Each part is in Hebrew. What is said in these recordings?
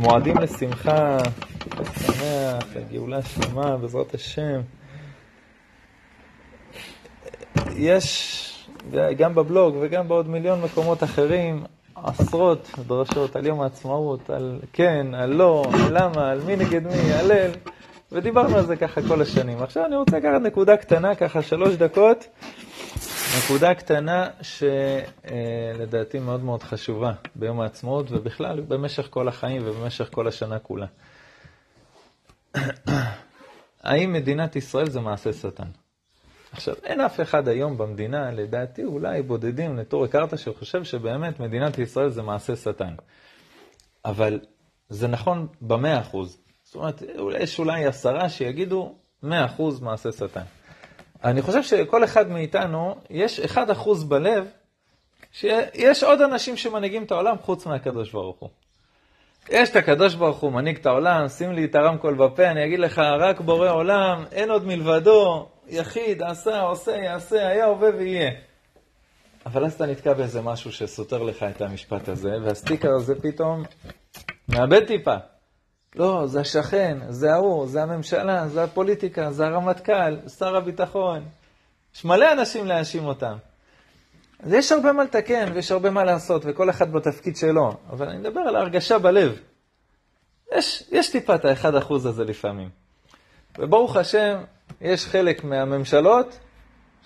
מועדים לשמחה, לשמח, לגאולה שלמה, בעזרת השם. יש גם בבלוג וגם בעוד מיליון מקומות אחרים עשרות דרשות על יום העצמאות, על כן, על לא, על למה, על מי נגד מי, הלל, ודיברנו על זה ככה כל השנים. עכשיו אני רוצה לקחת נקודה קטנה, ככה שלוש דקות, נקודה קטנה שלדעתי מאוד מאוד חשובה ביום העצמאות ובכלל במשך כל החיים ובמשך כל השנה כולה. האם מדינת ישראל זה מעשה שטן? עכשיו, אין אף אחד היום במדינה, לדעתי אולי בודדים, נטור הכרת, שחושב שבאמת מדינת ישראל זה מעשה שטן. אבל זה נכון במאה אחוז. זאת אומרת, יש אולי עשרה שיגידו מאה אחוז מעשה שטן. אני חושב שכל אחד מאיתנו, יש אחד אחוז בלב, שיש עוד אנשים שמנהיגים את העולם חוץ מהקדוש ברוך הוא. יש את הקדוש ברוך הוא, מנהיג את העולם, שים לי את הרמקול בפה, אני אגיד לך, רק בורא עולם, אין עוד מלבדו, יחיד, עשה, עושה, יעשה, היה, הווה ויהיה. אבל אז אתה נתקע באיזה משהו שסותר לך את המשפט הזה, והסטיקר הזה פתאום מאבד טיפה. לא, זה השכן, זה ההוא, זה הממשלה, זה הפוליטיקה, זה הרמטכ"ל, שר הביטחון. יש מלא אנשים להאשים אותם. אז יש הרבה מה לתקן ויש הרבה מה לעשות, וכל אחד בתפקיד שלו, אבל אני מדבר על ההרגשה בלב. יש, יש טיפה את האחד אחוז הזה לפעמים. וברוך השם, יש חלק מהממשלות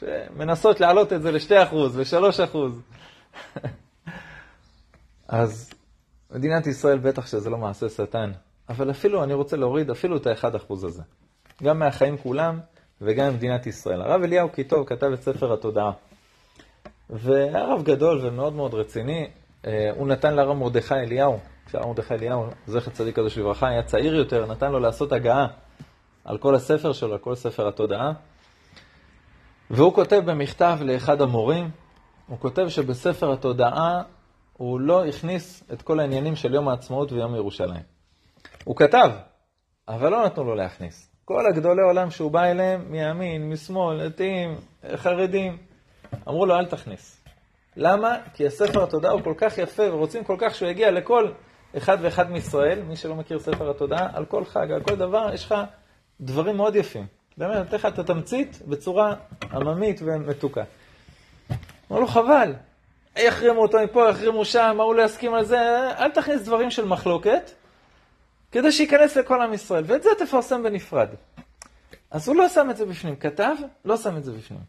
שמנסות להעלות את זה ל-2% ו-3%. אז מדינת ישראל בטח שזה לא מעשה שטן, אבל אפילו, אני רוצה להוריד אפילו את ה-1% הזה. גם מהחיים כולם וגם ממדינת ישראל. הרב אליהו קיטוב כתב את ספר התודעה. והרב גדול ומאוד מאוד רציני, אה, הוא נתן לרב מרדכי אליהו, כשהרב מרדכי אליהו, זכר צדיק קדוש לברכה, היה צעיר יותר, נתן לו לעשות הגעה על כל הספר שלו, על כל ספר התודעה. והוא כותב במכתב לאחד המורים, הוא כותב שבספר התודעה הוא לא הכניס את כל העניינים של יום העצמאות ויום ירושלים. הוא כתב, אבל לא נתנו לו להכניס. כל הגדולי עולם שהוא בא אליהם, מימין, משמאל, דתיים, חרדים, אמרו לו, אל תכניס. למה? כי הספר התודעה הוא כל כך יפה, ורוצים כל כך שהוא יגיע לכל אחד ואחד מישראל, מי שלא מכיר ספר התודעה, על כל חג, על כל דבר, יש לך דברים מאוד יפים. באמת, נותן לך את התמצית בצורה עממית ומתוקה. אמרו לו, חבל, יחרימו אותו מפה, יחרימו שם, ההוא לא יסכים על זה, אל תכניס דברים של מחלוקת, כדי שייכנס לכל עם ישראל, ואת זה תפרסם בנפרד. אז הוא לא שם את זה בפנים, כתב, לא שם את זה בפנים.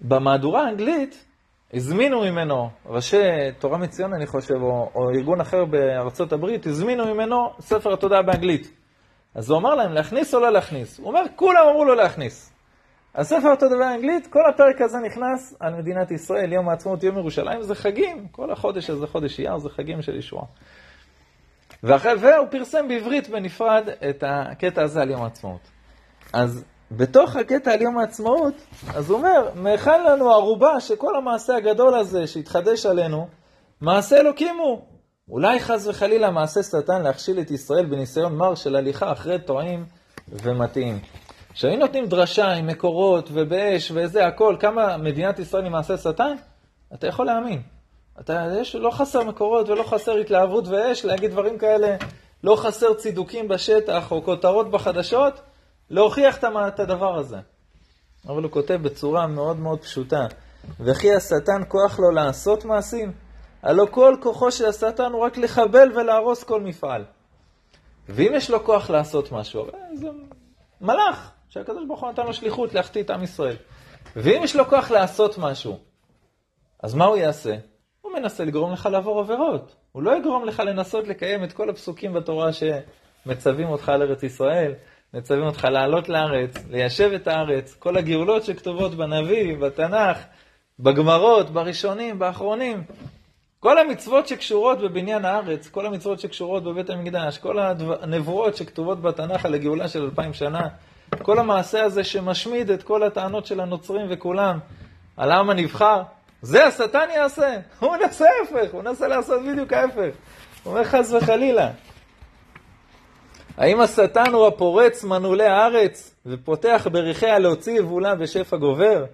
במהדורה האנגלית, הזמינו ממנו, ראשי תורה מציון, אני חושב, או, או ארגון אחר בארצות הברית, הזמינו ממנו ספר התודעה באנגלית. אז הוא אמר להם, להכניס או לא להכניס? הוא אומר, כולם אמרו לו להכניס. הספר אותו דבר באנגלית, כל הפרק הזה נכנס על מדינת ישראל, יום העצמאות, יום ירושלים, זה חגים. כל החודש הזה, חודש אייר, זה חגים של ישועה. ואחרי, והוא פרסם בעברית בנפרד את הקטע הזה על יום העצמאות. אז בתוך הקטע על יום העצמאות, אז הוא אומר, מהיכן לנו ערובה שכל המעשה הגדול הזה שהתחדש עלינו, מעשה אלוקים הוא. אולי חס וחלילה מעשה שטן להכשיל את ישראל בניסיון מר של הליכה אחרי טועים ומטעים. כשהיינו נותנים דרשה עם מקורות ובאש וזה, הכל, כמה מדינת ישראל היא מעשה שטן, אתה יכול להאמין. אתה, יש, לא חסר מקורות ולא חסר התלהבות ואש להגיד דברים כאלה, לא חסר צידוקים בשטח או כותרות בחדשות, להוכיח את הדבר הזה. אבל הוא כותב בצורה מאוד מאוד פשוטה, וכי השטן כוח לו לעשות מעשים? הלא כל כוחו של השטן הוא רק לחבל ולהרוס כל מפעל. ואם יש לו כוח לעשות משהו, זה מלאך, שהקדוש ברוך הוא נתן לו שליחות להחטיא את עם ישראל. ואם יש לו כוח לעשות משהו, אז מה הוא יעשה? מנסה לגרום לך לעבור עבירות. הוא לא יגרום לך לנסות לקיים את כל הפסוקים בתורה שמצווים אותך על ארץ ישראל, מצווים אותך לעלות לארץ, ליישב את הארץ, כל הגאולות שכתובות בנביא, בתנ"ך, בגמרות, בראשונים, באחרונים. כל המצוות שקשורות בבניין הארץ, כל המצוות שקשורות בבית המקדש, כל הנבואות שכתובות בתנ"ך על הגאולה של אלפיים שנה, כל המעשה הזה שמשמיד את כל הטענות של הנוצרים וכולם על העם הנבחר, זה השטן יעשה. הוא מנסה ההפך, הוא מנסה לעשות בדיוק ההפך. הוא אומר חס וחלילה. האם השטן הוא הפורץ מנעולי הארץ ופותח בריחיה להוציא יבולה בשפע גובר?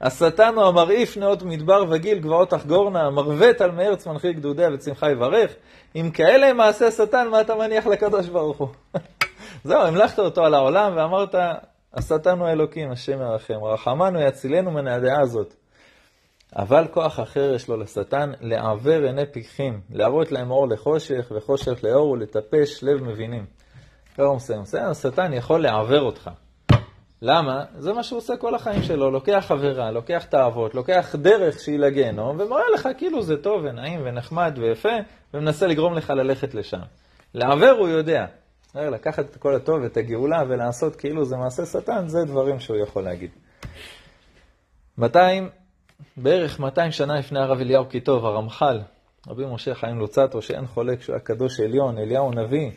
השטן הוא המרעיף נאות מדבר וגיל גבעות תחגורנה, המרבט על מארץ מנחיל גדודיה וצמחה יברך. אם כאלה הם מעשי שטן, מה אתה מניח לקדוש ברוך הוא? זהו, המלכת אותו על העולם ואמרת, השטן הוא אלוקים, השם ירחם. רחמנו יצילנו מן הדעה הזאת. אבל כוח אחר יש לו לשטן, לעוור עיני פיקחים, להראות להם אור לחושך וחושך לאור ולטפש לב מבינים. ככה הוא מסיים. השטן יכול לעוור אותך. למה? זה מה שהוא עושה כל החיים שלו, לוקח חברה, לוקח תאוות, לוקח דרך שהיא לגיהנום, ומראה לך כאילו זה טוב ונעים ונחמד ויפה, ומנסה לגרום לך ללכת לשם. לעוור הוא יודע. לקחת את כל הטוב, את הגאולה, ולעשות כאילו זה מעשה שטן, זה דברים שהוא יכול להגיד. 200, בערך 200 שנה לפני הרב אליהו קיטוב, הרמח"ל, רבי משה חיים לוצטו, שאין חולק שהוא היה קדוש עליון, אליהו נביא,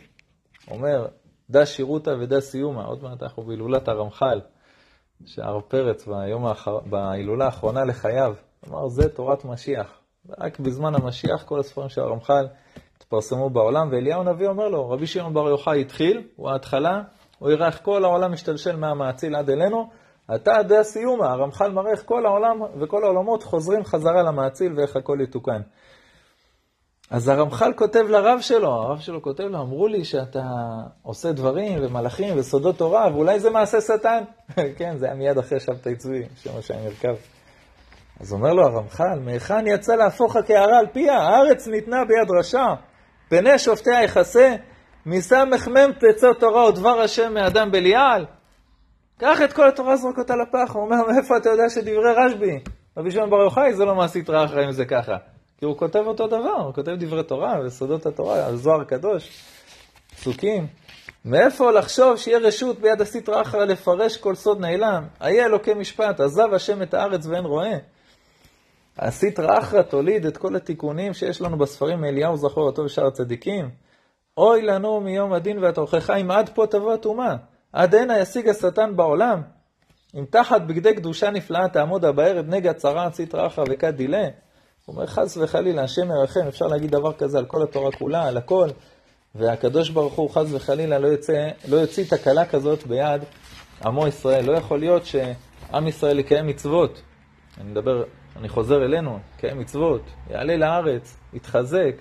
אומר, דא שירותא ודא סיומא. עוד מעט אנחנו בהילולת הרמח"ל, שהרב פרץ ביום האחר... בהילולה האחרונה לחייו, אמר, זה תורת משיח. רק בזמן המשיח כל הספרים של הרמח"ל התפרסמו בעולם, ואליהו הנביא אומר לו, רבי שמעון בר יוחאי התחיל, הוא ההתחלה, הוא יראה איך כל העולם משתלשל מהמאציל עד אלינו, אתה דא סיומא, הרמח"ל מראה איך כל העולם וכל העולמות חוזרים חזרה למאציל ואיך הכל יתוקן. אז הרמח"ל כותב לרב שלו, הרב שלו כותב לו, אמרו לי שאתה עושה דברים ומלאכים וסודות תורה, ואולי זה מעשה שטן. כן, זה היה מיד אחרי שבתאי צבי, שם השם ירכב. אז אומר לו הרמח"ל, מהיכן יצא להפוך הקערה על פיה? הארץ ניתנה ביד רשע, פני שופטיה יכסה, מסמ"ם תצא תורה ודבר השם מאדם בליעל. קח את כל התורה, זרוק אותה לפח. הוא אומר, מאיפה אתה יודע שדברי רשב"י? רבי שמעון בר יוחאי זה לא מעשית רעה אחרי אם זה ככה. כי הוא כותב אותו דבר, הוא כותב דברי תורה וסודות התורה, הזוהר הקדוש, פסוקים. מאיפה לחשוב שיהיה רשות ביד הסטרא אחרא לפרש כל סוד נעלם? איה אלוקי משפט, עזב השם את הארץ ואין רואה. הסטרא אחרא תוליד את כל התיקונים שיש לנו בספרים מאליהו זכור הטוב ושאר הצדיקים. אוי לנו מיום הדין והתוכחה אם עד פה תבוא הטומאה. עד הנה ישיג השטן בעולם. אם תחת בגדי קדושה נפלאה תעמוד הבערב נגע צרה סטרא אחרא וכד דילה. הוא אומר, חס וחלילה, השם ירחם, אפשר להגיד דבר כזה על כל התורה כולה, על הכל, והקדוש ברוך הוא, חס וחלילה, לא, יוצא, לא יוציא תקלה כזאת ביד עמו ישראל. לא יכול להיות שעם ישראל יקיים מצוות. אני מדבר, אני חוזר אלינו, יקיים מצוות, יעלה לארץ, יתחזק.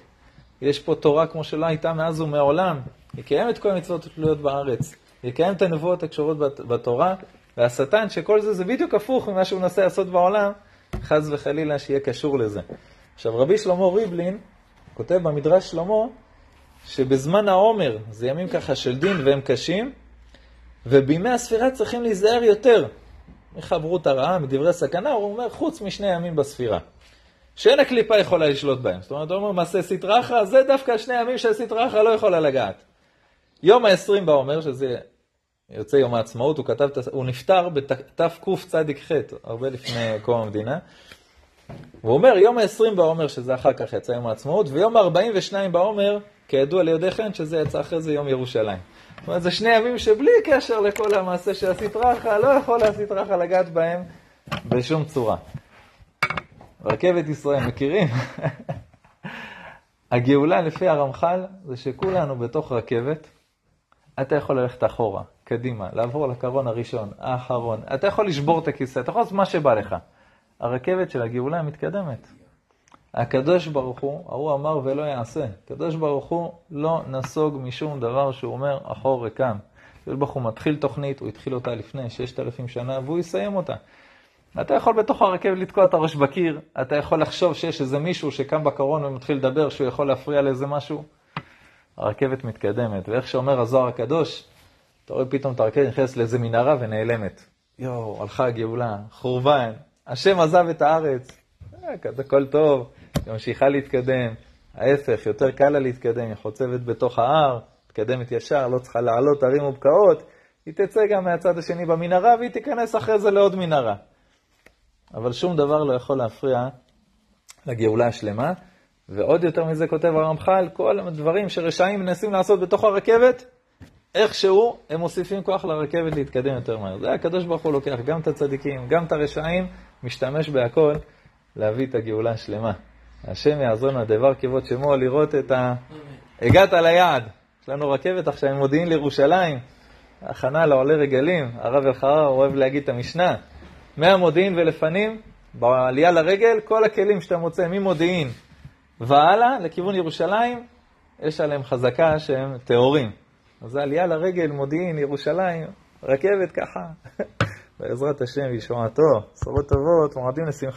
יש פה תורה כמו שלא הייתה מאז ומעולם. יקיים את כל המצוות התלויות בארץ. יקיים את הנבואות הקשורות בתורה, והשטן, שכל זה זה בדיוק הפוך ממה שהוא מנסה לעשות בעולם, חס וחלילה שיהיה קשור לזה. עכשיו, רבי שלמה ריבלין כותב במדרש שלמה, שבזמן העומר, זה ימים ככה של דין והם קשים, ובימי הספירה צריכים להיזהר יותר מחברות הרעה, מדברי סכנה, הוא אומר, חוץ משני ימים בספירה. שאין הקליפה יכולה לשלוט בהם. זאת אומרת, הוא אומר, מעשה סטרחה, זה דווקא שני ימים שהסטרחה לא יכולה לגעת. יום ה-20 בעומר, שזה יוצא יום העצמאות, הוא כתב, הוא נפטר בתקצ"ח, הרבה לפני קום המדינה. הוא אומר, יום ה-20 בעומר, שזה אחר כך יצא יום העצמאות, ויום ה-42 בעומר, כידוע ליודעי חן, שזה יצא אחרי זה יום ירושלים. זאת אומרת, זה שני ימים שבלי קשר לכל המעשה של הסטרחה, לא יכול הסטרחה לגעת בהם בשום צורה. רכבת ישראל, מכירים? הגאולה לפי הרמח"ל זה שכולנו בתוך רכבת, אתה יכול ללכת אחורה, קדימה, לעבור לקרון הראשון, האחרון. אתה יכול לשבור את הכיסא, אתה יכול לעשות מה שבא לך. הרכבת של הגאולה מתקדמת. הקדוש ברוך הוא, ההוא אמר ולא יעשה. הקדוש ברוך הוא לא נסוג משום דבר שהוא אומר אחור רקם. הקדוש ברוך הוא מתחיל תוכנית, הוא התחיל אותה לפני ששת אלפים שנה והוא יסיים אותה. אתה יכול בתוך הרכבת לתקוע את הראש בקיר, אתה יכול לחשוב שיש איזה מישהו שקם בקרון ומתחיל לדבר שהוא יכול להפריע לאיזה משהו. הרכבת מתקדמת, ואיך שאומר הזוהר הקדוש, אתה רואה פתאום את הרכבת נכנסת לאיזה מנהרה ונעלמת. יואו, הלכה הגאולה, חורבן, השם עזב את הארץ. אה, הכל טוב, היא ממשיכה להתקדם. ההפך, יותר קל לה להתקדם, היא חוצבת בתוך ההר, מתקדמת ישר, לא צריכה לעלות הרים ובקעות, היא תצא גם מהצד השני במנהרה והיא תיכנס אחרי זה לעוד מנהרה. אבל שום דבר לא יכול להפריע לגאולה השלמה. ועוד יותר מזה כותב הרמח"ל, כל הדברים שרשעים מנסים לעשות בתוך הרכבת, איכשהו הם מוסיפים כוח לרכבת להתקדם יותר מהר. זה הקדוש ברוך הוא לוקח גם את הצדיקים, גם את הרשעים, משתמש בהכל להביא את הגאולה השלמה. השם יעזור לנו הדבר כבוד שמו, לראות את ה... הגעת ליעד. יש לנו רכבת עכשיו ממודיעין לירושלים, הכנה לעולי רגלים. הרב אלחרר אוהב להגיד את המשנה. מהמודיעין ולפנים, בעלייה לרגל, כל הכלים שאתה מוצא ממודיעין והלאה, לכיוון ירושלים, יש עליהם חזקה שהם טהורים. אז זה עלייה לרגל, מודיעין, ירושלים, רכבת ככה. בעזרת השם, ישועתו, בשורות טובות, מועדים לשמחה.